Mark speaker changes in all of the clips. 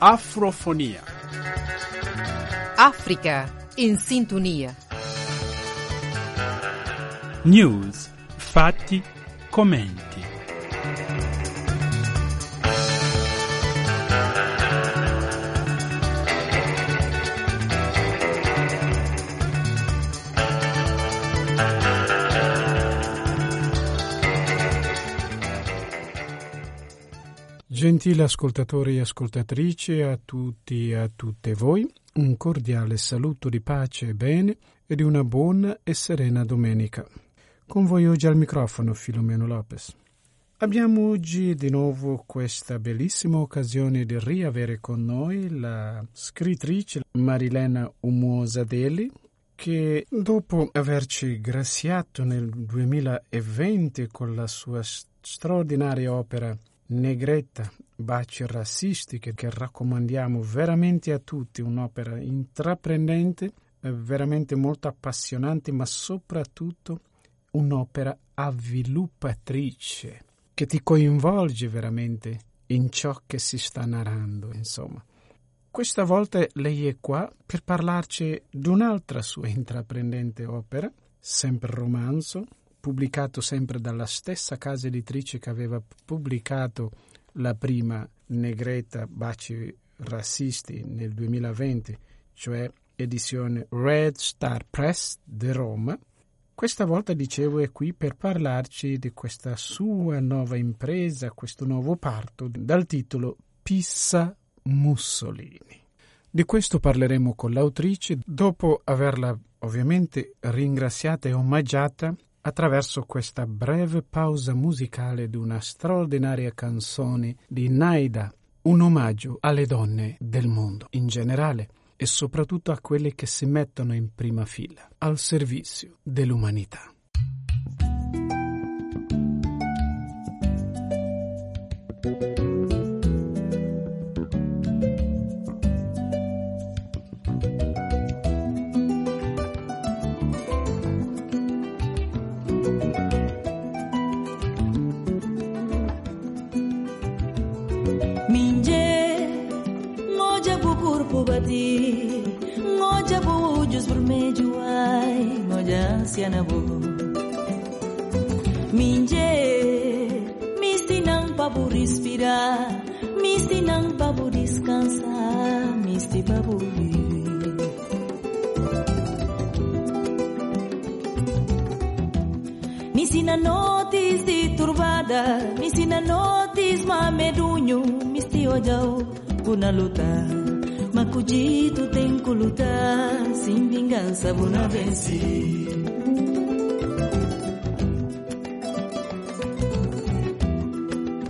Speaker 1: Afrofonia.
Speaker 2: Africa in sintonia.
Speaker 1: News, fatti, commenti.
Speaker 3: Gentili ascoltatori e ascoltatrici, a tutti e a tutte voi, un cordiale saluto di pace e bene e di una buona e serena domenica. Con voi oggi al microfono Filomeno Lopez. Abbiamo oggi di nuovo questa bellissima occasione di riavere con noi la scrittrice Marilena Umuosadeli, che dopo averci graziato nel 2020 con la sua straordinaria opera Negretta, baci rassistiche che raccomandiamo veramente a tutti, un'opera intraprendente, eh, veramente molto appassionante, ma soprattutto un'opera avviluppatrice che ti coinvolge veramente in ciò che si sta narrando, insomma. Questa volta lei è qua per parlarci di un'altra sua intraprendente opera, sempre romanzo, pubblicato sempre dalla stessa casa editrice che aveva pubblicato la prima Negretta Baci Rassisti nel 2020, cioè edizione Red Star Press di Roma. Questa volta, dicevo, è qui per parlarci di questa sua nuova impresa, questo nuovo parto, dal titolo Pissa Mussolini. Di questo parleremo con l'autrice dopo averla ovviamente ringraziata e omaggiata attraverso questa breve pausa musicale di una straordinaria canzone di Naida, un omaggio alle donne del mondo in generale e soprattutto a quelle che si mettono in prima fila al servizio dell'umanità.
Speaker 4: bati ganabo Minjer misti nang babu respirar misti nang pabu descansar misti babu. viver Me di turbada, me ensina ma mamedunho, misti ojao puna lutar. Macudito tem que lutar, vingança, buna.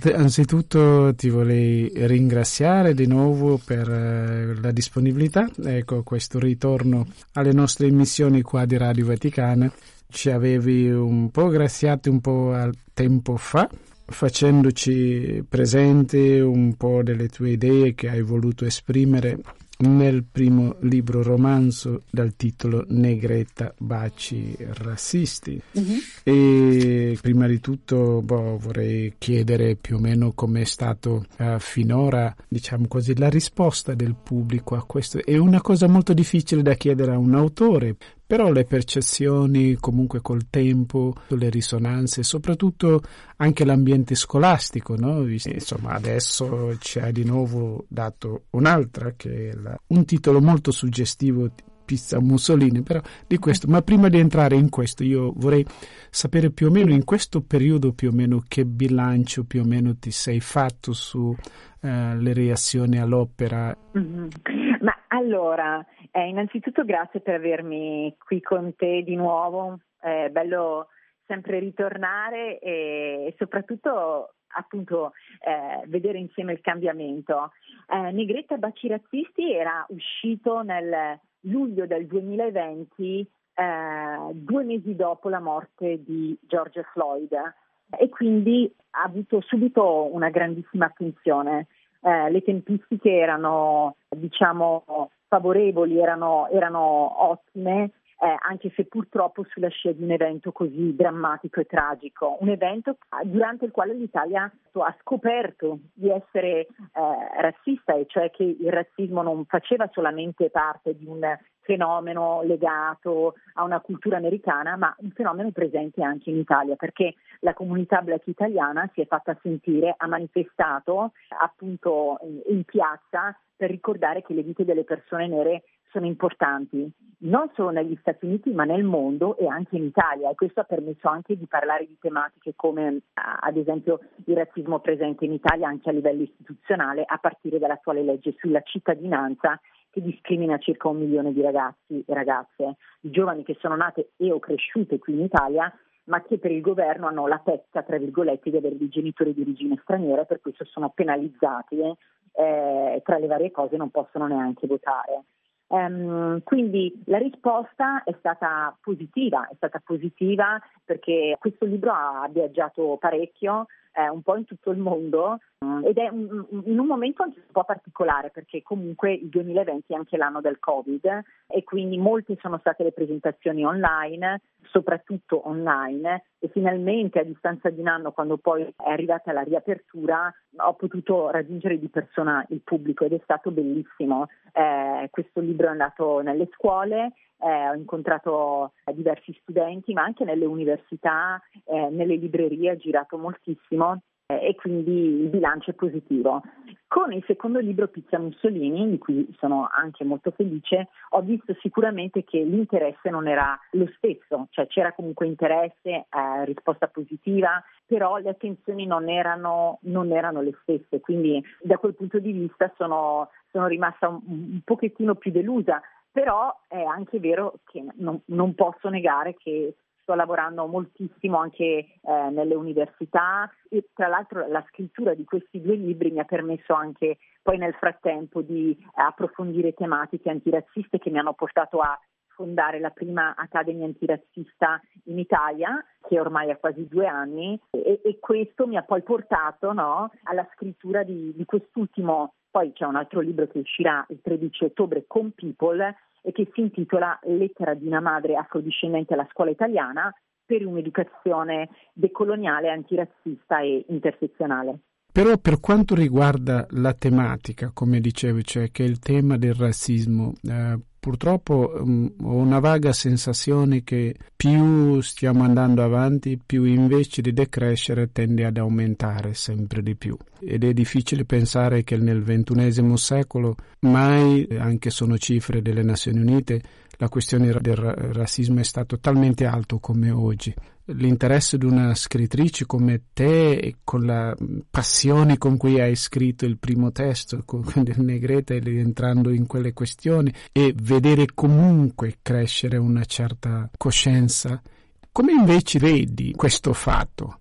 Speaker 3: Anzitutto ti vorrei ringraziare di nuovo per eh, la disponibilità, ecco questo ritorno alle nostre emissioni qua di Radio Vaticana. Ci avevi un po' graziati un po' al tempo fa, facendoci presente un po' delle tue idee che hai voluto esprimere nel primo libro romanzo dal titolo Negretta baci rassisti
Speaker 5: Mm-hmm.
Speaker 3: e prima di tutto boh, vorrei chiedere più o meno com'è stato uh, finora diciamo così la risposta del pubblico a questo è una cosa molto difficile da chiedere a un autore però le percezioni comunque col tempo, le risonanze, soprattutto anche l'ambiente scolastico, no? insomma adesso ci hai di nuovo dato un'altra che è la, un titolo molto suggestivo Pizza Mussolini, però di questo, ma prima di entrare in questo io vorrei sapere più o meno in questo periodo più o meno che bilancio più o meno ti sei fatto sulle uh, reazioni all'opera.
Speaker 5: Mm-hmm. Ma allora, eh, innanzitutto grazie per avermi qui con te di nuovo, è bello sempre ritornare e, soprattutto appunto eh, vedere insieme il cambiamento. Eh, Negretta Baci Razzisti era uscito nel luglio del 2020, eh, due mesi dopo la morte di George Floyd e quindi ha avuto subito una grandissima attenzione. Eh, le tempistiche erano, diciamo, favorevoli, erano, erano ottime eh, anche se purtroppo sulla scia di un evento così drammatico e tragico, un evento durante il quale l'Italia ha scoperto di essere eh, razzista, e cioè che il razzismo non faceva solamente parte di un fenomeno legato a una cultura americana, ma un fenomeno presente anche in Italia, perché la comunità black italiana si è fatta sentire, ha manifestato appunto in piazza per ricordare che le vite delle persone nere sono importanti non solo negli Stati Uniti ma nel mondo e anche in Italia. E questo ha permesso anche di parlare di tematiche come ad esempio il razzismo presente in Italia anche a livello istituzionale a partire dall'attuale legge sulla cittadinanza che discrimina circa un milione di ragazzi e ragazze, di giovani che sono nate e o cresciute qui in Italia ma che per il governo hanno la pezza, tra virgolette, di avere dei genitori di origine straniera per questo sono penalizzati e eh, tra le varie cose non possono neanche votare. Um, quindi la risposta è stata positiva, è stata positiva perché questo libro ha viaggiato parecchio, eh, un po' in tutto il mondo mm, ed è un, in un momento anche un po' particolare perché comunque il 2020 è anche l'anno del Covid e quindi molte sono state le presentazioni online, soprattutto online e finalmente a distanza di un anno quando poi è arrivata la riapertura ho potuto raggiungere di persona il pubblico ed è stato bellissimo. Eh, questo libro è andato nelle scuole, eh, ho incontrato diversi studenti, ma anche nelle università, eh, nelle librerie, ho girato moltissimo eh, e quindi il bilancio è positivo. Con il secondo libro Pizza Mussolini, di cui sono anche molto felice, ho visto sicuramente che l'interesse non era lo stesso, cioè c'era comunque interesse, eh, risposta positiva, però le attenzioni non erano, non erano, le stesse, quindi da quel punto di vista sono, sono rimasta un, un pochettino più delusa, però è anche vero che non, non posso negare che sto lavorando moltissimo anche eh, nelle università e tra l'altro la scrittura di questi due libri mi ha permesso anche poi nel frattempo di approfondire tematiche antirazziste che mi hanno portato a fondare la prima Accademia antirazzista in Italia, che ormai ha quasi due anni, e, e questo mi ha poi portato no, alla scrittura di, di quest'ultimo poi c'è un altro libro che uscirà il 13 ottobre con People che si intitola Lettera di una madre afrodiscendente alla scuola italiana per un'educazione decoloniale, antirazzista e intersezionale.
Speaker 3: Però per quanto riguarda la tematica, come dicevi, cioè che il tema del razzismo, eh, purtroppo um, ho una vaga sensazione che più stiamo andando avanti, più invece di decrescere tende ad aumentare sempre di più. Ed è difficile pensare che nel ventunesimo secolo mai, anche sono cifre delle Nazioni Unite, la questione del razzismo è stato talmente alto come oggi. L'interesse di una scrittrice come te, con la passione con cui hai scritto il primo testo con, del Negrete, entrando in quelle questioni, e vedere comunque crescere una certa coscienza. Come invece vedi questo fatto?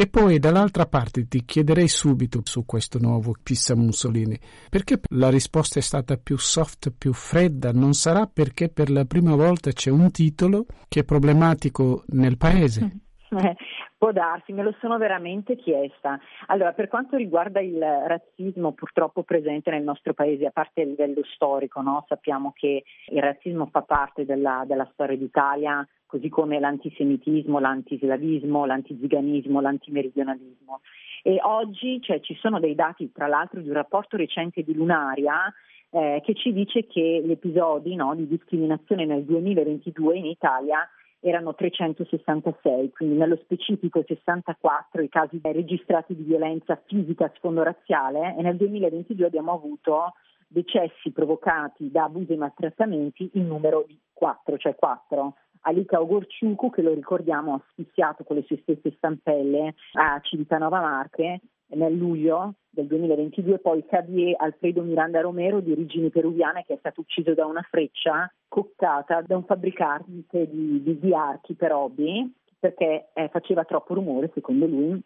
Speaker 3: E poi dall'altra parte ti chiederei subito su questo nuovo Pissa Mussolini, perché la risposta è stata più soft, più fredda? Non sarà perché per la prima volta c'è un titolo che è problematico nel paese?
Speaker 5: Può darsi, me lo sono veramente chiesta. Allora, per quanto riguarda il razzismo purtroppo presente nel nostro paese, a parte a livello storico, no? sappiamo che il razzismo fa parte della, della storia d'Italia, così come l'antisemitismo, l'antislavismo, l'antiziganismo, l'antimeridionalismo. E oggi cioè, ci sono dei dati, tra l'altro, di un rapporto recente di Lunaria eh, che ci dice che gli episodi no, di discriminazione nel 2022 in Italia erano 366, quindi nello specifico 64 i casi registrati di violenza fisica a sfondo razziale e nel 2022 abbiamo avuto decessi provocati da abusi e maltrattamenti in numero di 4, cioè 4. Alika Ogorciucu, che lo ricordiamo, asfissiato con le sue stesse stampelle a Civitanova Marche nel luglio del 2022, poi Javier Alfredo Miranda Romero di origini peruviane che è stato ucciso da una freccia coccata da un fabbricante di, di, di archi per hobby perché eh, faceva troppo rumore secondo lui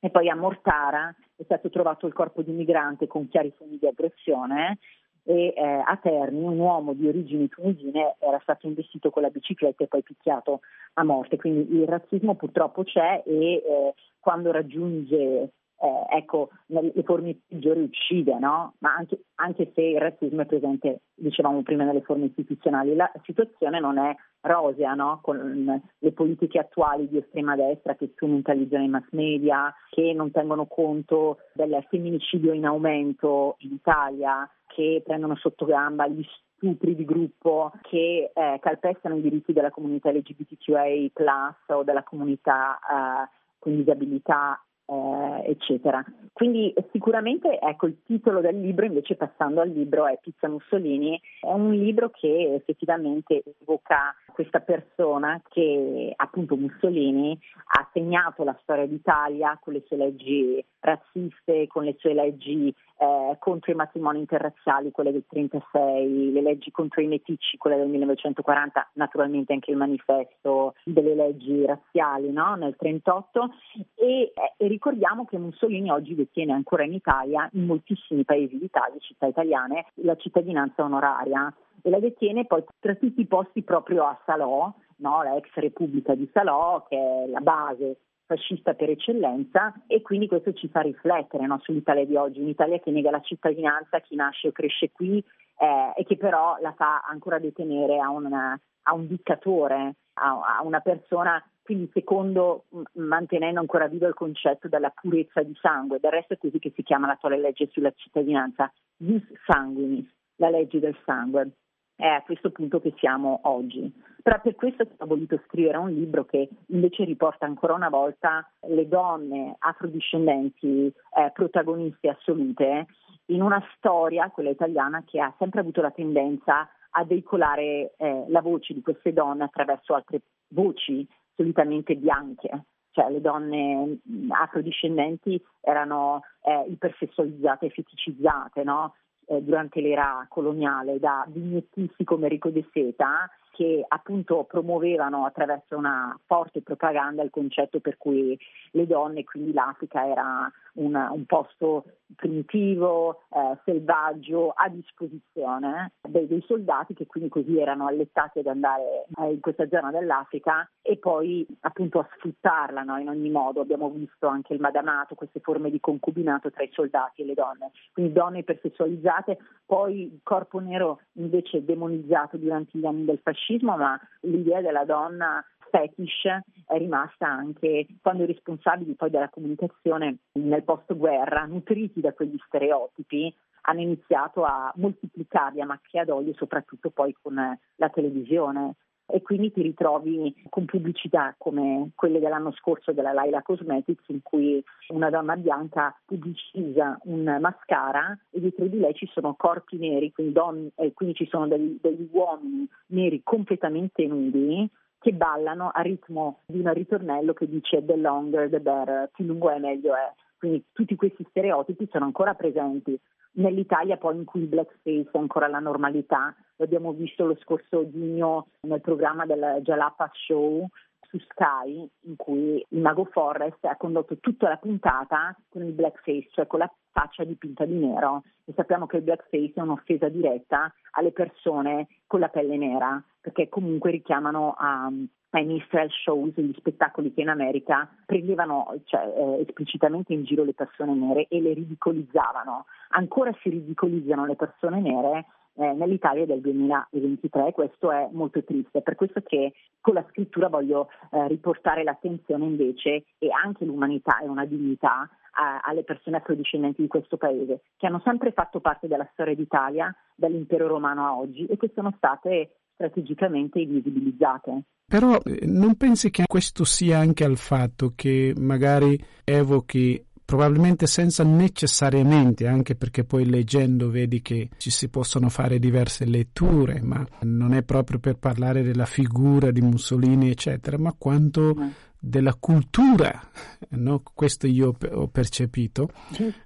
Speaker 5: e poi a Mortara è stato trovato il corpo di un migrante con chiari segni di aggressione e eh, a Terni un uomo di origini tunisine era stato investito con la bicicletta e poi picchiato a morte. Quindi il razzismo purtroppo c'è e eh, quando raggiunge eh, ecco, nelle forme peggiori uccide, no? Ma anche, anche, se il razzismo è presente, dicevamo prima, nelle forme istituzionali, la situazione non è rosea, no? Con le politiche attuali di estrema destra che strumentalizzano i mass media, che non tengono conto del femminicidio in aumento in Italia, che prendono sotto gamba gli stupri di gruppo che eh, calpestano i diritti della comunità LGBTQA o della comunità eh, con disabilità eh, eccetera. Quindi sicuramente ecco, il titolo del libro, invece passando al libro, è Pizza Mussolini, è un libro che effettivamente evoca questa persona che appunto Mussolini ha segnato la storia d'Italia con le sue leggi razziste, con le sue leggi eh, contro i matrimoni interrazziali, quelle del 36, le leggi contro i meticci, quelle del 1940, naturalmente anche il manifesto delle leggi razziali no? nel 38 e, e, ricordiamo che Mussolini oggi detiene ancora in Italia, in moltissimi paesi d'Italia, città italiane, la cittadinanza onoraria e la detiene poi tra tutti i posti proprio a Salò, no? la ex Repubblica di Salò, che è la base fascista per eccellenza e quindi questo ci fa riflettere no, sull'Italia di oggi, un'Italia che nega la cittadinanza a chi nasce o cresce qui eh, e che però la fa ancora detenere a, una, a un dittatore, a, a, una persona, quindi secondo, mantenendo ancora vivo il concetto della purezza di sangue, del resto è così che si chiama l'attuale legge sulla cittadinanza, jus sanguinis, la legge del sangue è a questo punto che siamo oggi. Però per questo ho voluto scrivere un libro che invece riporta ancora una volta le donne afrodiscendenti eh, protagoniste assolute in una storia, quella italiana, che ha sempre avuto la tendenza a veicolare eh, la voce di queste donne attraverso altre voci solitamente bianche. Cioè le donne afrodiscendenti erano eh, ipersessualizzate e feticizzate, no? Eh, durante l'era coloniale da vignettisti come Enrico De Seta che appunto promuovevano attraverso una forte propaganda il concetto per cui le donne, quindi l'Africa era un, un posto primitivo, eh, selvaggio, a disposizione dei, dei, soldati che quindi così erano allettati ad andare eh, in questa zona dell'Africa e poi appunto a sfruttarla no, in ogni modo. Abbiamo visto anche il madamato, queste forme di concubinato tra i soldati e le donne, quindi donne ipersessualizzate, poi il corpo nero invece demonizzato durante gli anni del fascismo fascismo, ma l'idea della donna fetish è rimasta anche quando i responsabili poi della comunicazione nel post-guerra, nutriti da quegli stereotipi, hanno iniziato a moltiplicarli a macchia d'olio, soprattutto poi con la televisione e quindi ti ritrovi con pubblicità come quelle dell'anno scorso della Laila Cosmetics in cui una donna bianca pubblicizza un mascara e dietro di lei ci sono corpi neri, quindi, donne, eh, quindi ci sono degli, degli uomini neri completamente nudi che ballano a ritmo di un ritornello che dice the longer the better, più lungo è meglio è. Quindi tutti questi stereotipi sono ancora presenti nell'Italia poi in cui il blackface è ancora la normalità. L'abbiamo visto lo scorso giugno nel programma del Jalapa Show su Sky, in cui il mago Forrest ha condotto tutta la puntata con il blackface, cioè con la faccia dipinta di nero. E sappiamo che il blackface è un'offesa diretta alle persone con la pelle nera, perché comunque richiamano a, ai minstrel shows, gli spettacoli che in America prendevano cioè, eh, esplicitamente in giro le persone nere e le ridicolizzavano. Ancora si ridicolizzano le persone nere eh, nell'Italia del 2023 questo è molto triste, per questo che con la scrittura voglio eh, riportare l'attenzione invece e anche l'umanità e una dignità a, alle persone afrodiscendenti di questo paese, che hanno sempre fatto parte della storia d'Italia, dall'impero romano a oggi e che sono state strategicamente invisibilizzate.
Speaker 3: Però eh, non pensi che questo sia anche al fatto che magari evochi probabilmente senza necessariamente, anche perché poi leggendo vedi che ci si possono fare diverse letture, ma non è proprio per parlare della figura di Mussolini, eccetera, ma quanto mm. della cultura, no? questo io ho percepito,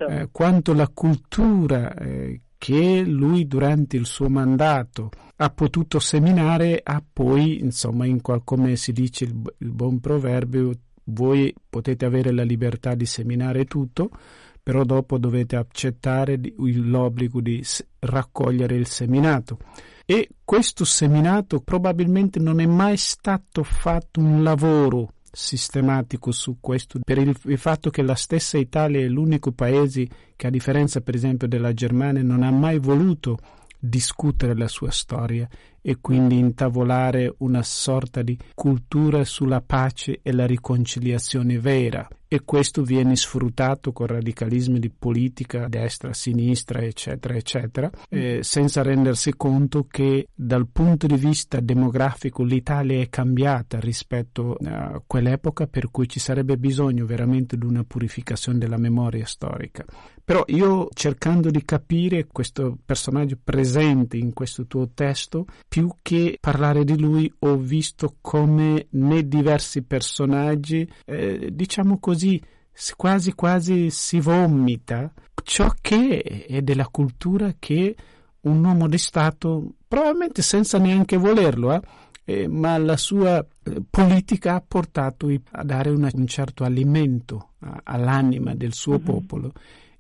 Speaker 3: eh, quanto la cultura eh, che lui durante il suo mandato ha potuto seminare ha poi, insomma, in qual, come si dice il, il buon proverbio, voi potete avere la libertà di seminare tutto, però dopo dovete accettare l'obbligo di raccogliere il seminato. E questo seminato probabilmente non è mai stato fatto un lavoro sistematico su questo, per il, fatto che la stessa Italia è l'unico paese che, a differenza per esempio della Germania, non ha mai voluto discutere la sua storia e quindi intavolare una sorta di cultura sulla pace e la riconciliazione vera e questo viene sfruttato con radicalismi di politica destra, sinistra, eccetera, eccetera, eh, senza rendersi conto che dal punto di vista demografico l'Italia è cambiata rispetto a quell'epoca per cui ci sarebbe bisogno veramente di una purificazione della memoria storica. Però io cercando di capire questo personaggio presente in questo tuo testo, più che parlare di lui ho visto come nei diversi personaggi, eh, diciamo così, quasi quasi si vomita ciò che è della cultura che un uomo di Stato, probabilmente senza neanche volerlo, eh, eh, ma la sua eh, politica ha portato a dare una, un certo alimento a, all'anima del suo mm-hmm. popolo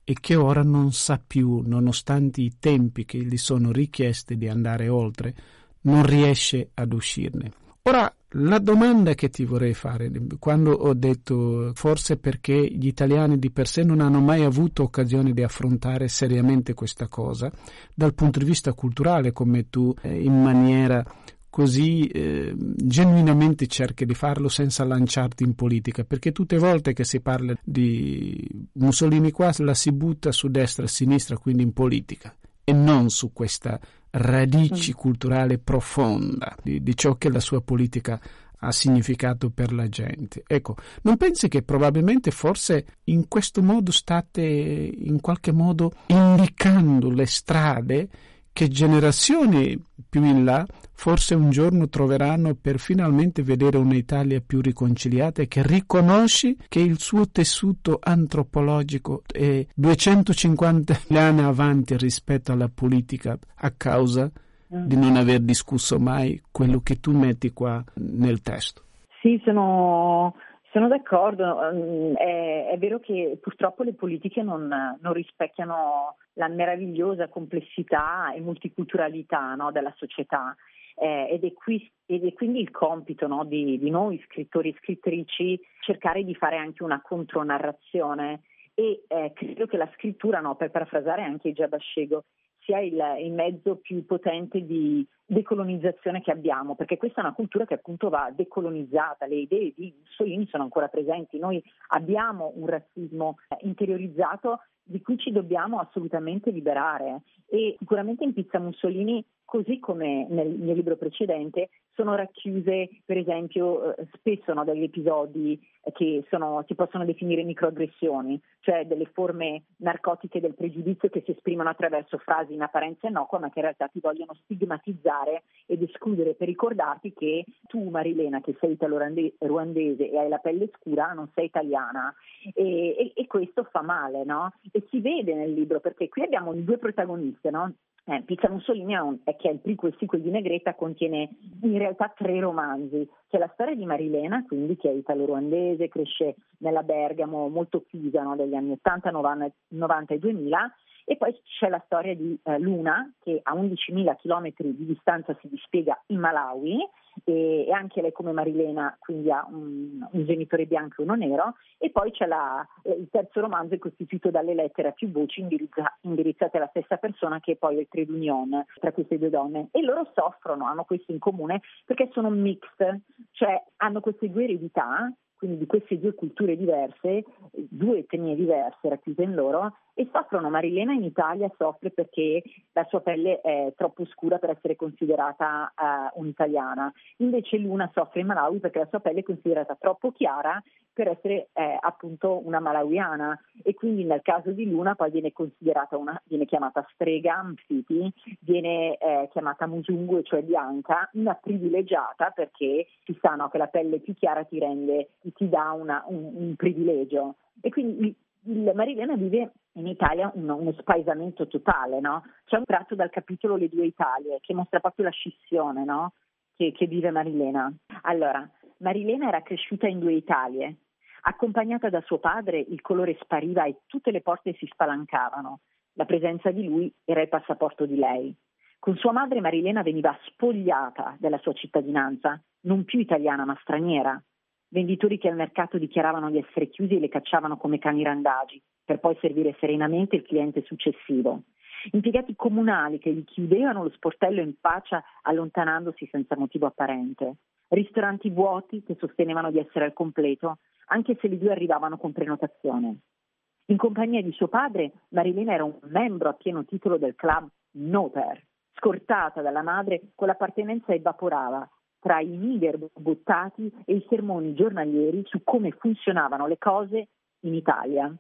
Speaker 3: e che ora non sa più, nonostante i tempi che gli sono richiesti di andare oltre, non riesce ad uscirne. Ora, la domanda che ti vorrei fare, quando ho detto forse perché gli italiani di per sé non hanno mai avuto occasione di affrontare seriamente questa cosa, dal punto di vista culturale, come tu eh, in maniera così eh, genuinamente cerchi di farlo senza lanciarti in politica, perché tutte le volte che si parla di Mussolini qua la si butta su destra e sinistra, quindi in politica, e non su questa radici mm. culturale profonda di, di ciò che la sua politica ha significato per la gente. Ecco, non pensi che probabilmente forse in questo modo state in qualche modo indicando le strade che generazioni più in là forse un giorno troveranno per finalmente vedere un'Italia più riconciliata e che riconosci che il suo tessuto antropologico è 250 anni avanti rispetto alla politica a causa di non aver discusso mai quello che tu metti qua nel testo.
Speaker 5: Sì, sono, sono d'accordo, mm, è, è, vero che purtroppo le politiche non, non rispecchiano la meravigliosa complessità e multiculturalità no, della società. Eh, ed, è qui, ed, è quindi il compito no, di, di, noi scrittori e scrittrici cercare di fare anche una contronarrazione. E eh, credo che la scrittura, no, per parafrasare anche Giabascego, sia il, il, mezzo più potente di decolonizzazione che abbiamo, perché questa è una cultura che appunto va decolonizzata, le idee di Mussolini sono ancora presenti, noi abbiamo un razzismo interiorizzato di cui ci dobbiamo assolutamente liberare e sicuramente in Pizza Mussolini, così come nel mio libro precedente, sono racchiuse per esempio eh, spesso no, degli episodi che sono, si possono definire microaggressioni, cioè delle forme narcotiche del pregiudizio che si esprimono attraverso frasi in apparenza innocua ma che in realtà ti vogliono stigmatizzare ed escludere per ricordarti che tu Marilena che sei italo-ruandese e hai la pelle scura non sei italiana e, e, e questo fa male no? e si vede nel libro perché qui abbiamo due protagoniste no? Eh, Pizza Mussolini, è che è il prequel di Negretta, contiene in realtà tre romanzi. C'è la storia di Marilena, quindi che è italo-ruandese, cresce nella Bergamo, molto chiusa no, degli anni 80, 90, 90 e 2000, e poi c'è la storia di eh, Luna, che a 11.000 km di distanza si dispiega in Malawi, e, e, anche lei come Marilena, quindi ha un, un genitore bianco e uno nero, e poi c'è la, eh, il terzo romanzo è costituito dalle lettere a più voci indirizza, indirizzate alla stessa persona che è poi il trade union tra queste due donne. E loro soffrono, hanno questo in comune perché sono mixed, cioè hanno queste due eredità quindi di queste due culture diverse, due etnie diverse racchiuse in loro, e soffrono. Marilena in Italia soffre perché la sua pelle è troppo scura per essere considerata uh, un'italiana, invece Luna soffre in Malawi perché la sua pelle è considerata troppo chiara per essere eh, appunto una malawiana e quindi nel caso di Luna poi viene considerata una, viene chiamata strega, mfiti, viene eh, chiamata musungu, cioè bianca, una privilegiata perché si sa no, che la pelle più chiara ti rende, ti dà una, un, un privilegio. E quindi il Marilena vive in Italia uno, uno spaesamento totale, no? C'è un tratto dal capitolo Le due Italie che mostra proprio la scissione, no? che, che vive Marilena. Allora, Marilena era cresciuta in due Italie. Accompagnata da suo padre, il colore spariva e tutte le porte si spalancavano. La presenza di lui era il passaporto di lei. Con sua madre Marilena veniva spogliata della sua cittadinanza, non più italiana ma straniera. Venditori che al mercato dichiaravano di essere chiusi e le cacciavano come cani randagi, per poi servire serenamente il cliente successivo. Impiegati comunali che gli chiudevano lo sportello in faccia allontanandosi senza motivo apparente. Ristoranti vuoti che sostenevano di essere al completo, anche se le due arrivavano con prenotazione. In compagnia di suo padre, Marilena era un membro a pieno titolo del club Noter. Scortata dalla madre, quell'appartenenza evaporava tra i niger buttati e i sermoni giornalieri su come funzionavano le cose in Italia.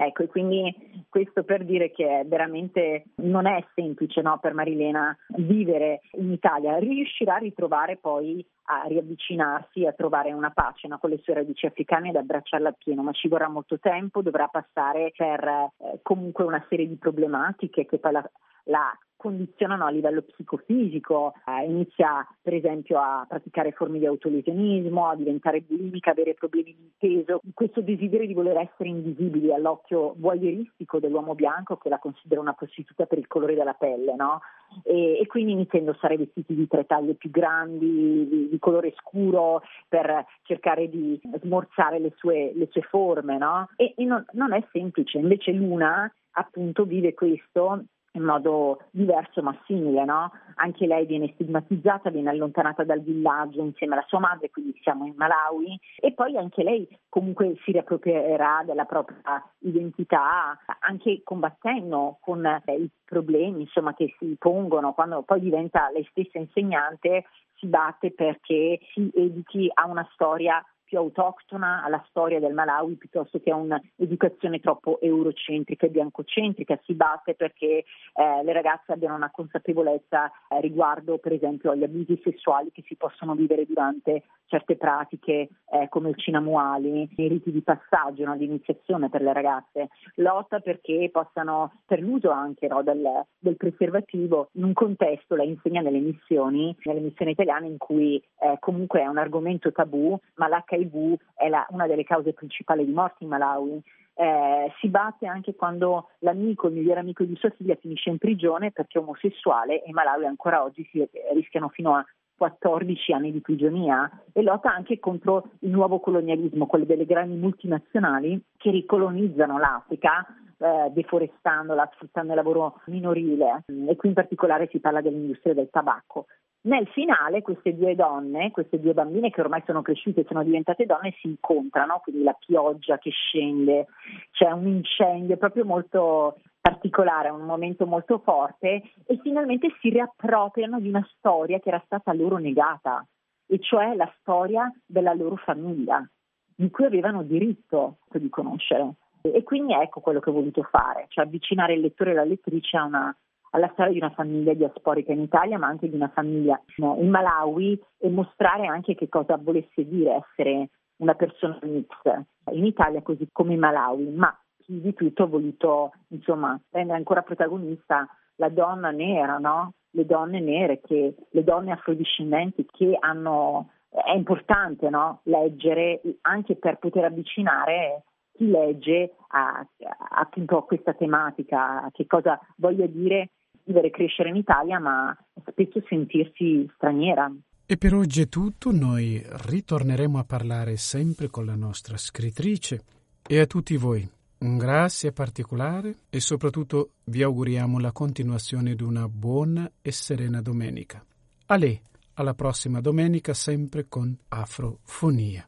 Speaker 5: Ecco, e quindi questo per dire che veramente non è semplice no, per Marilena vivere in Italia, riuscirà a ritrovare poi a riavvicinarsi, a trovare una pace no, con le sue radici africane ed abbracciarla appieno, ma ci vorrà molto tempo, dovrà passare per eh, comunque una serie di problematiche che poi la, la condizionano a livello psicofisico, eh, inizia per esempio a praticare forme di autolesionismo, a diventare bulimica, avere problemi di peso, questo desiderio di voler essere invisibili all'occhio voyeuristico dell'uomo bianco che la considera una prostituta per il colore della pelle, no? e, e, quindi inizia a indossare vestiti di tre taglie più grandi, di, di colore scuro, per cercare di smorzare le sue, le sue forme, no? E, e non, non è semplice, invece Luna appunto vive questo in modo diverso ma simile, no? Anche lei viene stigmatizzata, viene allontanata dal villaggio insieme alla sua madre, quindi siamo in Malawi, e poi anche lei comunque si riapproprierà della propria identità, anche combattendo con i problemi insomma, che si pongono, quando poi diventa lei stessa insegnante si batte perché si educhi a una storia più autoctona alla storia del Malawi piuttosto che a un'educazione troppo eurocentrica e biancocentrica. Si batte perché eh, le ragazze abbiano una consapevolezza eh, riguardo per esempio agli abusi sessuali che si possono vivere durante certe pratiche eh, come il cinamuali, i riti di passaggio, no, di iniziazione per le ragazze. Lotta perché possano, per l'uso anche no, del, del, preservativo, in un contesto, la insegna nelle missioni, nelle missioni italiane in cui eh, comunque è un argomento tabù, ma l'HIV l'HIV è la, una delle cause principali di morte in Malawi. Eh, si batte anche quando l'amico, il migliore amico di sua figlia finisce in prigione perché è omosessuale e in Malawi ancora oggi si rischiano fino a 14 anni di prigionia e lotta anche contro il nuovo colonialismo, quello delle grandi multinazionali che ricolonizzano l'Africa eh, deforestandola, sfruttando il lavoro minorile e qui in particolare si parla dell'industria del tabacco. Nel finale queste due donne, queste due bambine che ormai sono cresciute e sono diventate donne, si incontrano, quindi la pioggia che scende, c'è un incendio proprio molto particolare, un momento molto forte e finalmente si riappropriano di una storia che era stata loro negata, e cioè la storia della loro famiglia, di cui avevano diritto di conoscere. E quindi ecco quello che ho voluto fare, cioè avvicinare il lettore e la lettrice a una alla storia di una famiglia diasporica in Italia, ma anche di una famiglia in Malawi e mostrare anche che cosa volesse dire essere una persona mix in Italia così come in Malawi, ma più di tutto ho voluto insomma rendere ancora protagonista la donna nera, no? Le donne nere, che, le donne afrodiscendenti che hanno è importante no? leggere anche per poter avvicinare chi legge a, a, appunto a questa tematica, a che cosa voglia dire vivere e crescere in Italia, ma spesso sentirsi straniera.
Speaker 3: E per oggi è tutto, noi ritorneremo a parlare sempre con la nostra scrittrice e a tutti voi. Un grazie particolare e soprattutto vi auguriamo la continuazione di una buona e serena domenica. A lei, alla prossima domenica sempre con Afrofonia.